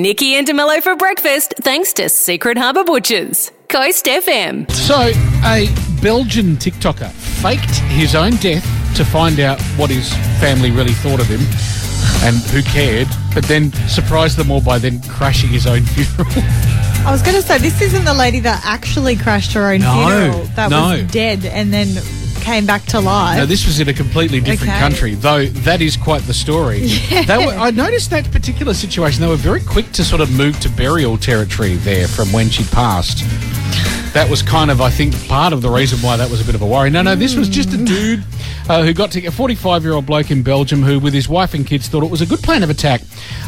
Nikki and DeMello for breakfast, thanks to Secret Harbour Butchers. Coast FM. So, a Belgian TikToker faked his own death to find out what his family really thought of him and who cared, but then surprised them all by then crashing his own funeral. I was going to say, this isn't the lady that actually crashed her own No, funeral. That no. was dead and then came back to life. Now, this was in a completely different Okay. country, though that is quite the story. They were, I noticed that particular situation, they were very quick to sort of move to burial territory there from when she passed. That was kind of, I think, part of the reason why that was a bit of a worry. No, no, this was just a dude uh, who got to a 45 year old bloke in Belgium who, with his wife and kids, thought it was a good plan of attack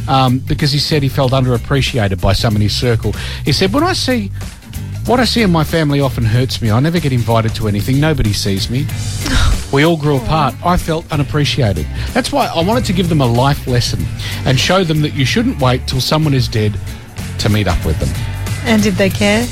um, because he said he felt underappreciated by some in his circle. He said, When I see what I see in my family often hurts me. I never get invited to anything. Nobody sees me. We all grew apart. I felt unappreciated. That's why I wanted to give them a life lesson and show them that you shouldn't wait till someone is dead to meet up with them. and did they care?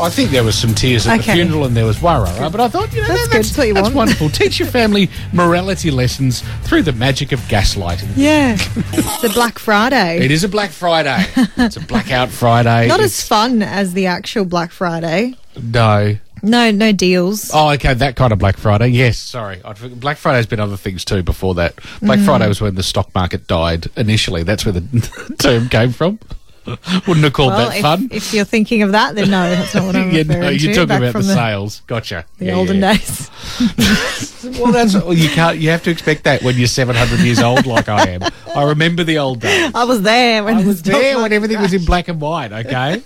I think there was some tears at the funeral and there was wara, but I thought, you know, That's that-. That's what you that's wonderful. Teach your family morality lessons through the magic of gaslighting. Yeah. it's a Black Friday. It is a Black Friday. it's a blackout Friday. Not It's- as fun as the actual Black Friday. no. No, no deals. Oh, okay, that kind of Black Friday. Yes, sorry. Black Friday's been other things too before that. Black Mm. Friday was when the stock market died initially. That's where the term came from. Wouldn't have called well, that if, fun. if you're thinking of that, then no, that's not what I'm yeah, referring no, you're talking about the, the, sales. Gotcha. the Yeah, olden yeah. days. Well, that's well, you can't. You have to expect that when you're 700 years old, like I am. I remember the old days. I was there when I was there when everything was in black and white. Okay.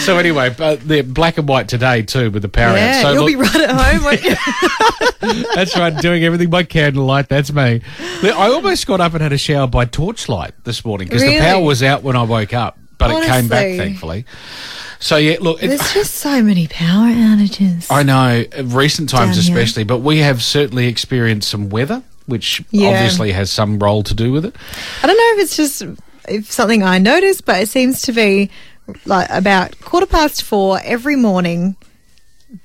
So anyway, but they're black and white today too with the power Yeah, out. So you'll look- be right at home. won't you? That's right, doing everything by candlelight. That's me. I almost got up and had a shower by torchlight this morning because the power was out when I woke up, but it came back thankfully. So yeah, look, it, There's just so many power outages. I know uh, recent times especially, but we have certainly experienced some weather, which Yeah. obviously has some role to do with it. I don't know if it's just if something I noticed, but it seems to be like about quarter past four every morning.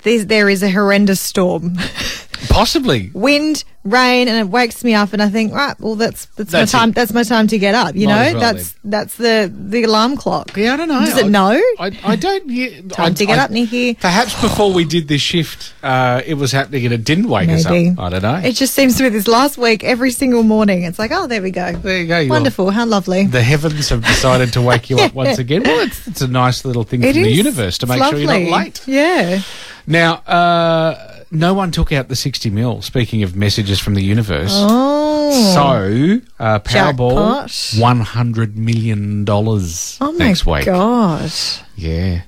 There is a horrendous storm, Possibly. wind, rain, and it wakes me up, and I think, right, well, that's that's, That's my time. it. That's my time to get up. You Might know, well that's that's the the alarm clock. Yeah, I don't know. Does it I- know? I, I don't. Yeah, Time I, to get I- up, Nikki. Perhaps before we did this shift, uh, it was happening and it didn't wake us Maybe. up. I don't know. It just seems to be this last week, every single morning. It's like, oh, there we go. there you go. you are. Wonderful. How lovely. the heavens have decided to wake you up once again. Well, it's, it's a nice little thing It from the is. universe to It's make sure you're lovely. not late. Yeah. Now, uh, no one took out the 60 mil, speaking of messages from the universe. Oh. So, uh, Powerball, Jackpot. $100 million Oh my next week. god. Yeah.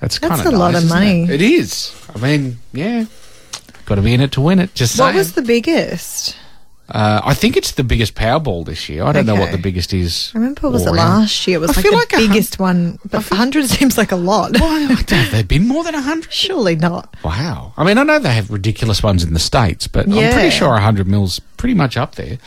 That's That's kind of a lot of money. It? it is. I mean, yeah. Got to be in it to win it. Just What saying. was the biggest? Uh, I think it's the biggest Powerball this year. I don't know what Okay. the biggest is. I remember was all it around. last year? It was I like feel the like a hun- biggest one, but 100 seems like a lot. Why, have there been more than 100? Surely not. Wow. I mean, I know they have ridiculous ones in the States, but I'm Yeah. pretty sure 100 mil's pretty much up there.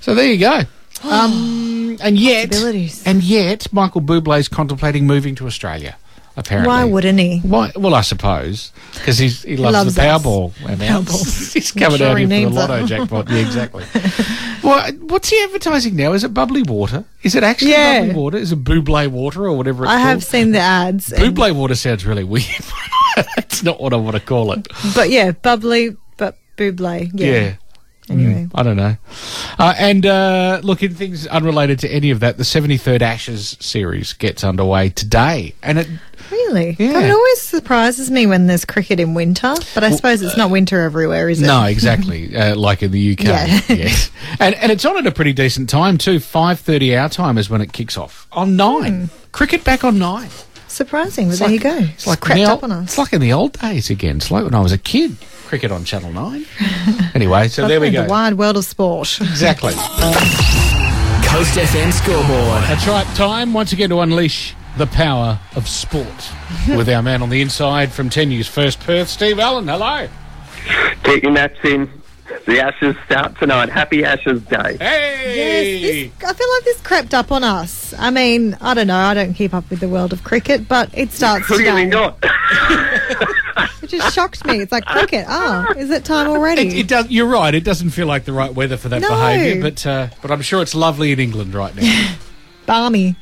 So there you go. Um, and yet, Possibilities. and yet, Michael Bublé is contemplating moving to Australia. Apparently, Why wouldn't he? Why? Well, I suppose because he loves, loves the. Powerball. amount. Powerball. he's coming sure out he here for the lotto it. jackpot. Yeah, exactly. well, what's he advertising now? Is it bubbly water? Is it actually Yeah. bubbly water? Is it Bublé water or whatever it's I called? have seen the ads. and- Bublé water sounds really weird. That's not what I want to call it. but yeah, bubbly, but buble. Yeah. Yeah. Anyway. I don't know. Uh, and uh, look, in things unrelated to any of that, the 73rd Ashes series gets underway today. And it, Really? Yeah. It always surprises me when there's cricket in winter, but I suppose it's not winter everywhere, is it? no, exactly, uh, like in the UK. Yeah. yes. And, and it's on at a pretty decent time, too. 5.30 our time is when it kicks off. On 9. Cricket back on 9. Surprising, but It's there like- you go. It's like crept in up old- on us. It's like in the old days again. It's like when I was a kid. Cricket on Channel 9. anyway, so there we go. The wide world of sport. Exactly. Coast FM scoreboard. That's right. Time once again to unleash the power of sport with our man on the inside from 10 News First Perth, Steve Allen. Hello. Get your naps in. The Ashes start tonight. Happy Ashes Day. Hey. Yes, this, I feel like this crept up on us. I mean, I don't know. I don't keep up with the world of cricket, but it starts Clearly today. not. It just shocked me. It's like cricket. Oh, is it time already? It, it does. You're right. It doesn't feel like the right weather for that No. behaviour, but uh, but I'm sure it's lovely in England right now. Balmy.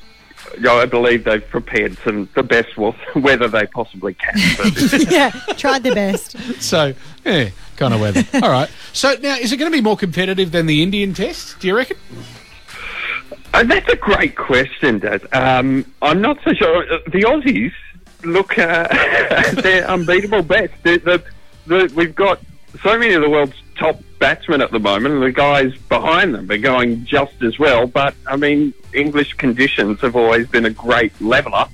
You know, I believe they've prepared some the best wa- weather they possibly can. yeah, tried their best. So, yeah, kind of weather. All right. So now, is it going to be more competitive than the Indian Test? Do you reckon? Uh, that's a great question, Dad. Um, I'm not so sure. Uh, The Aussies look, uh, they're unbeatable best. The, the, the, we've got so many of the world's top batsmen at the moment, and the guys behind them are going just as well. But, I mean, English conditions have always been a great leveller.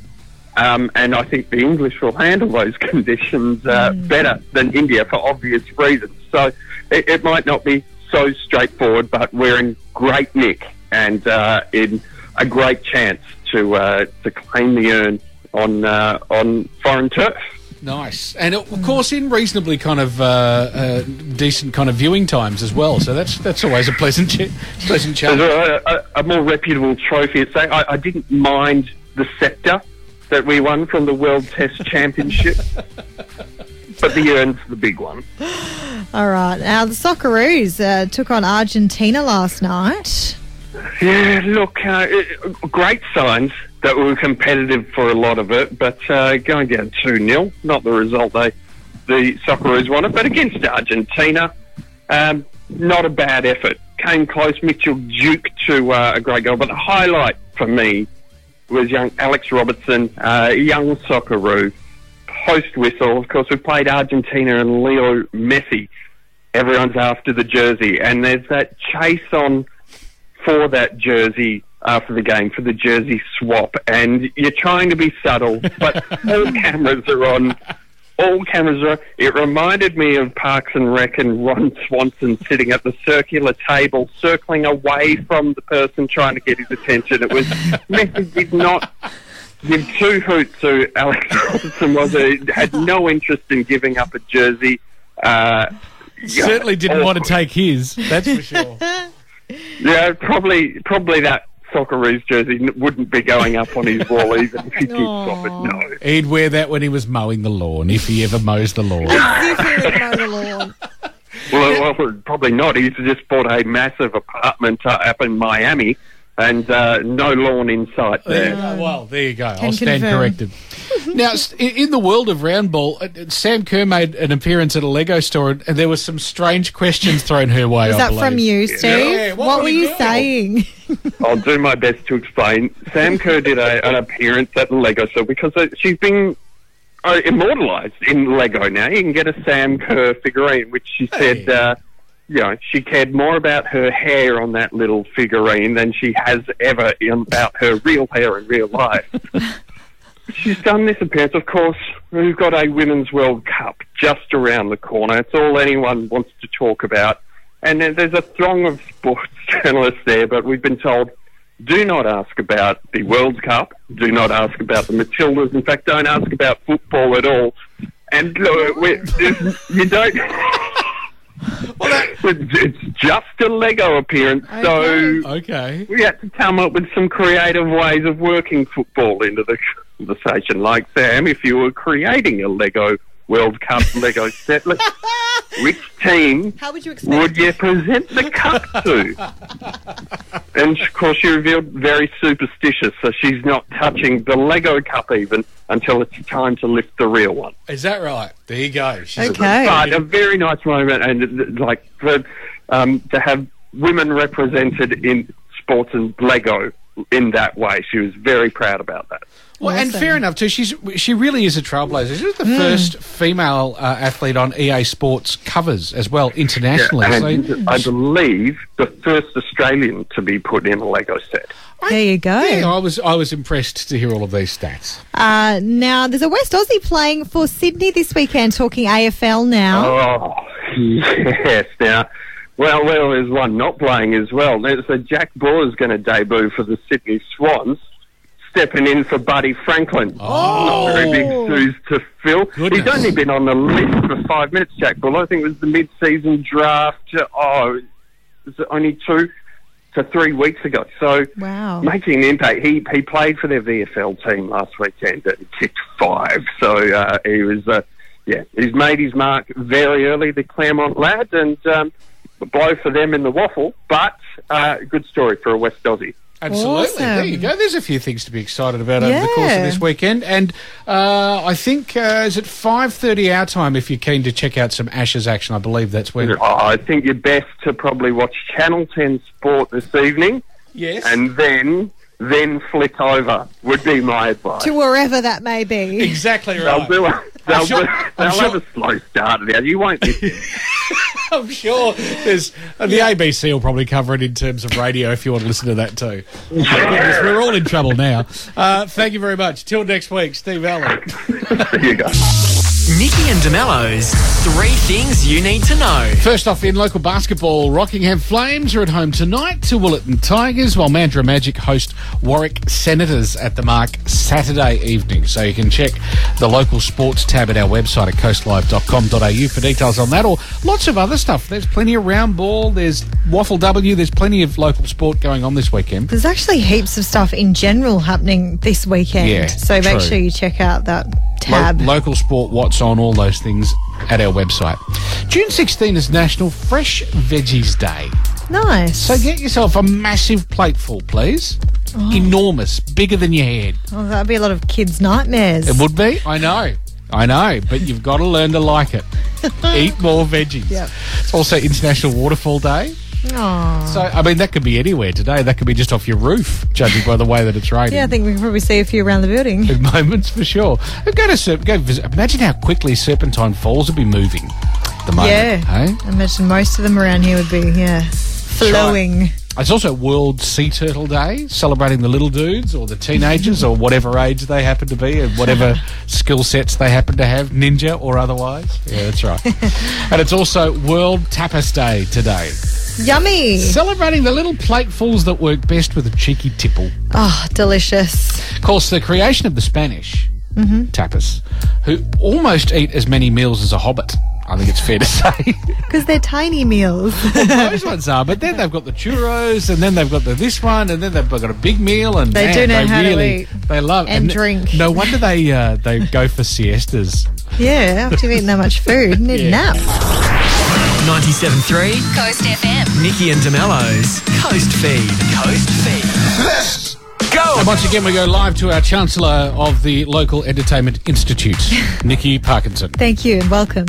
Um, and I think the English will handle those conditions uh, better than India for obvious reasons. So it, it might not be so straightforward, but we're in great nick and uh, in a great chance to uh, to claim the urn on uh, on foreign turf. Nice, and of course, in reasonably kind of uh, uh, decent kind of viewing times as well. So that's that's always a pleasant, ch- pleasant challenge. A, a, a more reputable trophy. It's saying I, I didn't mind the scepter that we won from the World Test Championship, but the urn's the big one. All right. Now, the Socceroos uh, took on Argentina last night. Yeah, look, uh, great signs that we were competitive for a lot of it, but uh, going down 2 0, not the result they the Socceroos wanted, but against Argentina, um, not a bad effort. Came close, Mitchell Duke to uh, a great goal, but the highlight for me was young Alex Robertson, uh, young Socceroo, post whistle. Of course, we played Argentina and Leo Messi. Everyone's after the jersey, and there's that chase on for that jersey after the game for the jersey swap, and you're trying to be subtle, but all cameras are on. All cameras are. It reminded me of Parks and Rec and Ron Swanson sitting at the circular table, circling away from the person trying to get his attention. It was Messi did not give two hoots to Alex Robertson. Was a, had no interest in giving up a jersey. Uh, Certainly didn't want to take his. That's for sure. Yeah, probably probably that Socceroos jersey wouldn't be going up on his wall even if he did swap it. No. He'd wear that when he was mowing the lawn, if he ever mows the lawn. If he would mow the lawn. Well, well, probably not. He's just bought a massive apartment uh, up in Miami and uh, no lawn in sight there. well, there you go. Can I'll stand confirm. corrected. now, in in the world of round ball, uh, Sam Kerr made an appearance at a Lego store, and there were some strange questions thrown her way. Was I that believe. from you, Steve? Yeah, what what were were you doing? saying? I'll do my best to explain. Sam Kerr did a, an appearance at the Lego store because uh, she's been uh, immortalised in Lego now. You can get a Sam Kerr figurine, which she said, Hey. uh, you know, she cared more about her hair on that little figurine than she has ever in, about her real hair in real life. She's done this appearance. Of course, we've got a Women's World Cup just around the corner. It's all anyone wants to talk about. And there's a throng of sports journalists there, but we've been told do not ask about the World Cup, do not ask about the Matildas. In fact, don't ask about football at all. And we you don't. it's, it's just a Lego appearance, so Okay. we had to come up with some creative ways of working football into the conversation. Like Sam, if you were creating a Lego World Cup Lego set, which team How would you expect? would you present the cup to? and of course, she revealed very superstitious, so she's not touching the Lego cup even until it's time to lift the real one. Is that right? There you go. She's Okay. But a very nice moment, and uh, like for, um, to have women represented in sports and Lego in that way, she was very proud about that. Well, and fair enough too. She's she really is a trailblazer. She's the first female uh, athlete on EA Sports covers as well internationally. and so, I believe the first Australian to be put in a Lego set. There you go. yeah, I was I was impressed to hear all of these stats. Uh, now, there's a West Aussie playing for Sydney this weekend, talking AFL now. Oh, yes. Now, well, well, there's one not playing as well. So Jack Jack is going to debut for the Sydney Swans, stepping in for Buddy Franklin. Oh. Not very big shoes to fill. Goodness. He's only been on the list for five minutes, Jack Buller. I think it was the mid-season draft. uh, Oh, was it only two to three weeks ago? So Wow. making an impact. He he played for their VFL team last weekend and kicked five. So uh, he was, uh, yeah, he's made his mark very early. The Claremont lad and um, a blow for them in the waffle, but uh, good story for a West Aussie. Absolutely. There you go. There's a few things to be excited about over the course of this weekend. And uh, I think, uh, is it 5.30 our time if you're keen to check out some Ashes action? I believe that's when... Oh, I think you're best to probably watch Channel 10 Sport this evening Yes. and then then flick over would be my advice. To wherever that may be. exactly They'll right. do a, they'll, sure- do- they'll have a slow start now. You won't miss it. I'm sure there's uh, the ABC will probably cover it in terms of radio if you want to listen to that too. Goodness, we're all in trouble now. Uh, thank you very much. Till next week, Steve Allen. There. Nikki and DeMello's Three Things You Need to Know. First off, in local basketball, Rockingham Flames are at home tonight to Willetton Tigers, while Mandurah Magic host Warwick Senators at the Mark Saturday evening. So you can check the local sports tab at our website at coastlive.com.au for details on that, or lots of other stuff. There's plenty of round ball, there's Waffle W, there's plenty of local sport going on this weekend. There's actually heaps of stuff in general happening this weekend. Yeah, so make sure you check out that Lo- tab. local sport, what's on, all those things at our website. June 16 is National Fresh Veggies Day. nice. So get yourself a massive plateful, please. Oh. Enormous, bigger than your head. oh, that'd be a lot of kids' nightmares. It would be. I know. I know, but you've got to learn to like it. Eat more veggies. Yep. It's also International Waterfall Day. Aw. So, I mean, that could be anywhere today. That could be just off your roof, judging by the way that it's raining. Yeah, I think we can probably see a few around the building. at moments for sure. Go to Serp- go visit. Imagine how quickly Serpentine Falls would be moving. At the moment, Yeah. hey? I imagine most of them around here would be, yeah, flowing. It's also World Sea Turtle Day, celebrating the little dudes or the teenagers or whatever age they happen to be and whatever skill sets they happen to have, ninja or otherwise. Yeah, that's right. and it's also World Tapas Day today, Yummy. celebrating the little platefuls that work best with a cheeky tipple. Oh, delicious. Of course, the creation of the Spanish tapas, who almost eat as many meals as a hobbit. I think it's fair to say. Because they're tiny meals. Those ones are, but then they've got the churros, and then they've got the this one, and then they've got a big meal, and They man, do know they how to really, eat They love and drink. No wonder they uh, they go for siestas. yeah, after you've eaten that much food, need Yeah. a nap. 97.3 Coast FM. Nikki and DeMello's Coast Feed. Coast Feed. Let's go. And once again, we go live to our Chancellor of the local Entertainment Institute, Nikki Parkinson. Thank you and welcome.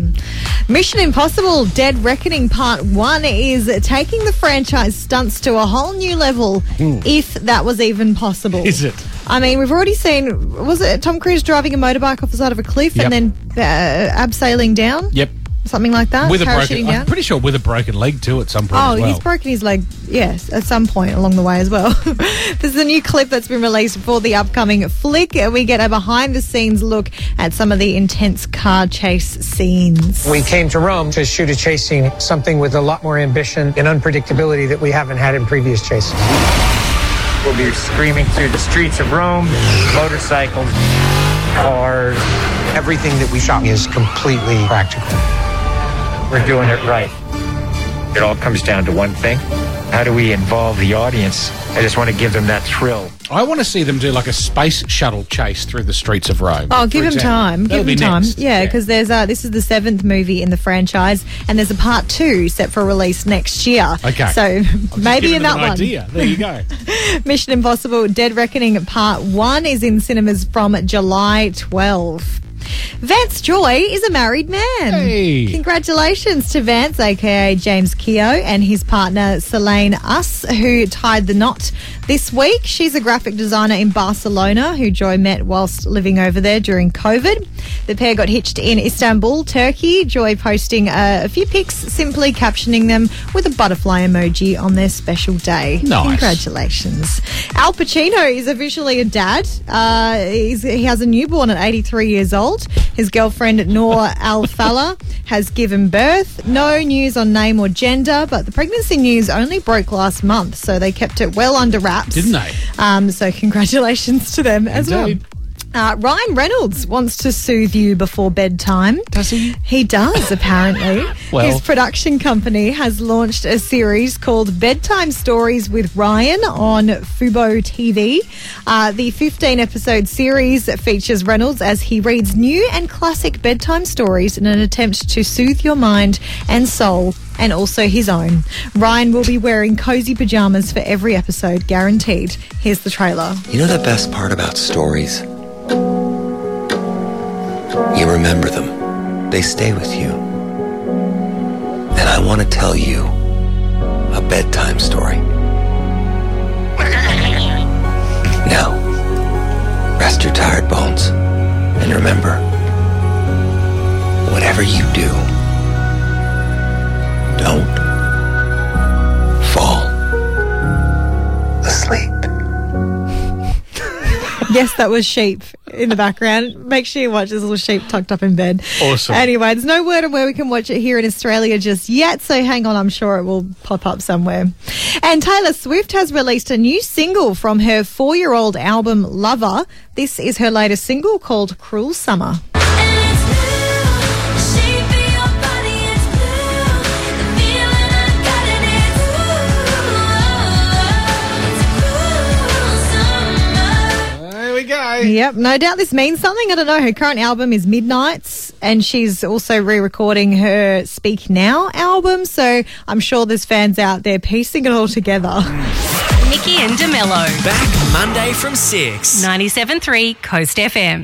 Mission Impossible Dead Reckoning Part 1 is taking the franchise stunts to a whole new level, if that was even possible. Is it? I mean, we've already seen, was it Tom Cruise driving a motorbike off the side of a cliff Yep. and then uh, abseiling down? Yep. Something like that? With a broken, down? I'm pretty sure with a broken leg too at some point Oh, as well. he's broken his leg, yes, at some point along the way as well. There's a new clip that's been released for the upcoming flick. And we get a behind the scenes look at some of the intense car chase scenes. We came to Rome to shoot a chase scene, something with a lot more ambition and unpredictability that we haven't had in previous chases. We'll be screaming through the streets of Rome, motorcycles, cars. Everything that we shot is completely practical. We're doing it right. It all comes down to one thing. How do we involve the audience? I just want to give them that thrill. I want to see them do like a space shuttle chase through the streets of Rome. Oh, give him example. time. That'll give him be time. next. Yeah, because there's uh, this is the seventh movie in the franchise, and there's a part two set for release next year. Okay. So I'm maybe giving in them that an one. idea. There you go. Mission Impossible Dead Reckoning Part 1 is in cinemas from July 12. Vance Joy is a married man. Hey. Congratulations to Vance, aka James Keogh, and his partner Selene Us, who tied the knot this week. She's a graphic designer in Barcelona who Joy met whilst living over there during COVID. The pair got hitched in Istanbul, Turkey. Joy posting uh, a few pics, simply captioning them with a butterfly emoji on their special day. Nice. Congratulations. Al Pacino is officially a dad. Uh, he's, he has a newborn at 83 years old. His girlfriend, Noor Alfallah, has given birth. No news on name or gender, but the pregnancy news only broke last month, so they kept it well under wraps. Didn't they? Um, so congratulations to them as well. Indeed. Uh, Ryan Reynolds wants to soothe you before bedtime. Does he? He does, apparently. Well- His production company has launched a series called Bedtime Stories with Ryan on Fubo TV. Uh, the 15 episode series features Reynolds as he reads new and classic bedtime stories in an attempt to soothe your mind and soul. And also his own. Ryan will be wearing cozy pajamas for every episode, guaranteed. Here's the trailer. You know the best part about stories? You remember them. They stay with you. And I want to tell you a bedtime story. Now, rest your tired bones. And remember, whatever you do, don't fall asleep. Yes, that was sheep in the background. Make sure you watch this little sheep tucked up in bed. Awesome. Anyway, there's no word on where we can watch it here in Australia just yet, so hang on, I'm sure it will pop up somewhere. And Taylor Swift has released a new single from her four year old album Lover. This is her latest single called Cruel Summer. Yep, no doubt this means something. I don't know. Her current album is Midnights, and she's also re recording her Speak Now album. So I'm sure there's fans out there piecing it all together. Nikki and DeMello. Back Monday from 6. 97.3 Coast FM.